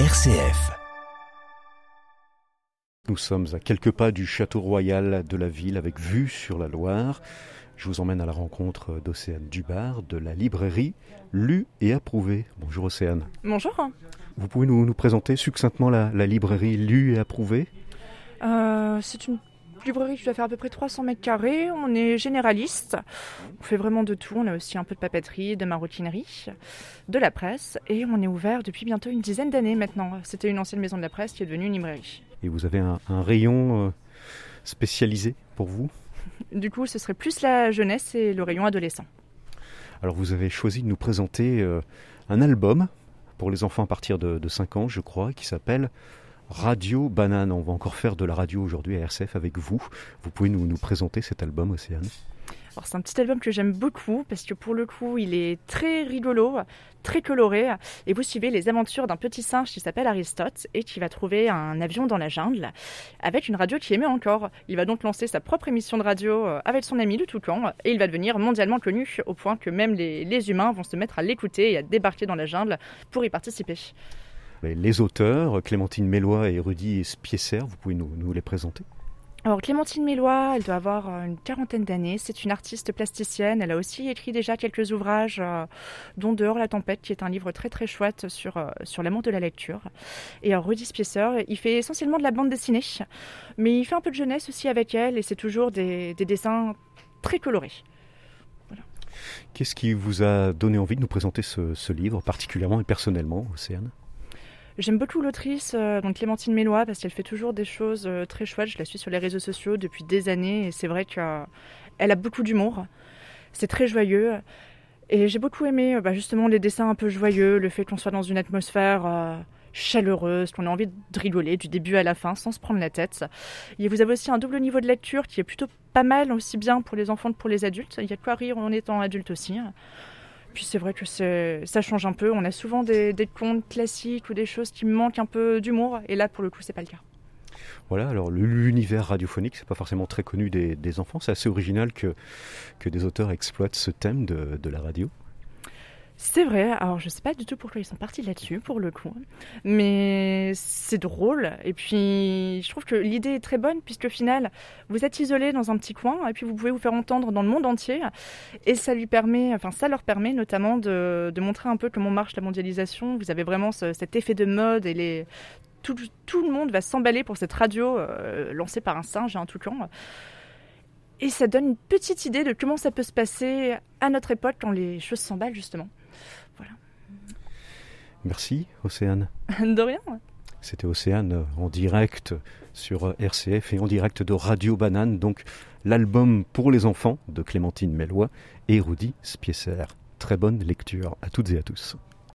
RCF. Nous sommes à quelques pas du château royal de la ville avec vue sur la Loire. Je vous emmène à la rencontre d'Océane Dubar de la librairie Lu et Approuvé. Bonjour Océane. Bonjour. Vous pouvez nous, nous présenter succinctement la, la librairie Lu et Approuvé? Euh, c'est une librairie qui doit faire à peu près 300 mètres carrés. On est généraliste. On fait vraiment de tout. On a aussi un peu de papeterie, de maroquinerie, de la presse. Et on est ouvert depuis bientôt une dizaine d'années maintenant. C'était une ancienne maison de la presse qui est devenue une librairie. Et vous avez un, un rayon euh, spécialisé pour vous? Du coup, ce serait plus la jeunesse et le rayon adolescent. Alors vous avez choisi de nous présenter euh, un album pour les enfants à partir de, de 5 ans, je crois, qui s'appelle Radio Banane. On va encore faire de la radio aujourd'hui à RCF avec vous. Vous pouvez nous, nous présenter cet album, Océane Alors c'est un petit album que j'aime beaucoup parce que pour le coup il est très rigolo, très coloré et vous suivez les aventures d'un petit singe qui s'appelle Aristote et qui va trouver un avion dans la jungle avec une radio qui émet encore. Il va donc lancer sa propre émission de radio euh, avec son ami le toucan et il va devenir mondialement connu au point que même les, les humains vont se mettre à l'écouter et à débarquer dans la jungle pour y participer. Les auteurs, Clémentine Mélois et Rudy Spiesser, vous pouvez nous, nous les présenter? Alors Clémentine Mélois, elle doit avoir euh, une quarantaine d'années, c'est une artiste plasticienne, elle a aussi écrit déjà quelques ouvrages, euh, dont Dehors la tempête, qui est un livre très très chouette sur, euh, sur l'amour de la lecture. Et Rudy Spiesser, il fait essentiellement de la bande dessinée, mais il fait un peu de jeunesse aussi avec elle, et c'est toujours des, des dessins très colorés. Qu'est-ce qui vous a donné envie de nous présenter ce, ce livre, particulièrement et personnellement, Océane? J'aime beaucoup l'autrice, euh, donc Clémentine Mélois, parce qu'elle fait toujours des choses euh, très chouettes. Je la suis sur les réseaux sociaux depuis des années et c'est vrai qu'elle a beaucoup d'humour. C'est très joyeux. Et j'ai beaucoup aimé euh, bah, justement les dessins un peu joyeux, le fait qu'on soit dans une atmosphère chaleureuse, qu'on ait envie de rigoler du début à la fin sans se prendre la tête. Et vous avez aussi un double niveau de lecture qui est plutôt pas mal, aussi bien pour les enfants que pour les adultes. Il y a de quoi rire en étant adulte aussi. Puis c'est vrai que ça change un peu. On a souvent des, contes classiques ou des choses qui manquent un peu d'humour. Et là, pour le coup, c'est pas le cas. Voilà, alors l'univers radiophonique, c'est pas forcément très connu des, enfants. C'est assez original que, des auteurs exploitent ce thème de la radio. C'est vrai, alors je sais pas du tout pourquoi ils sont partis là-dessus pour le coup, mais c'est drôle et puis je trouve que l'idée est très bonne puisque au final vous êtes isolé dans un petit coin et puis vous pouvez vous faire entendre dans le monde entier et ça lui permet, enfin ça leur permet notamment de, montrer un peu comment marche la mondialisation. Vous avez vraiment ce- cet effet de mode et tout le monde va s'emballer pour cette radio euh, lancée par un singe et un toucan. Et ça donne une petite idée de comment ça peut se passer à notre époque quand les choses s'emballent justement. Merci, Océane. De rien. C'était Océane en direct sur RCF et en direct de Radio Banane, donc l'album pour les enfants de Clémentine Mélois et Rudy Spiesser. Très bonne lecture à toutes et à tous.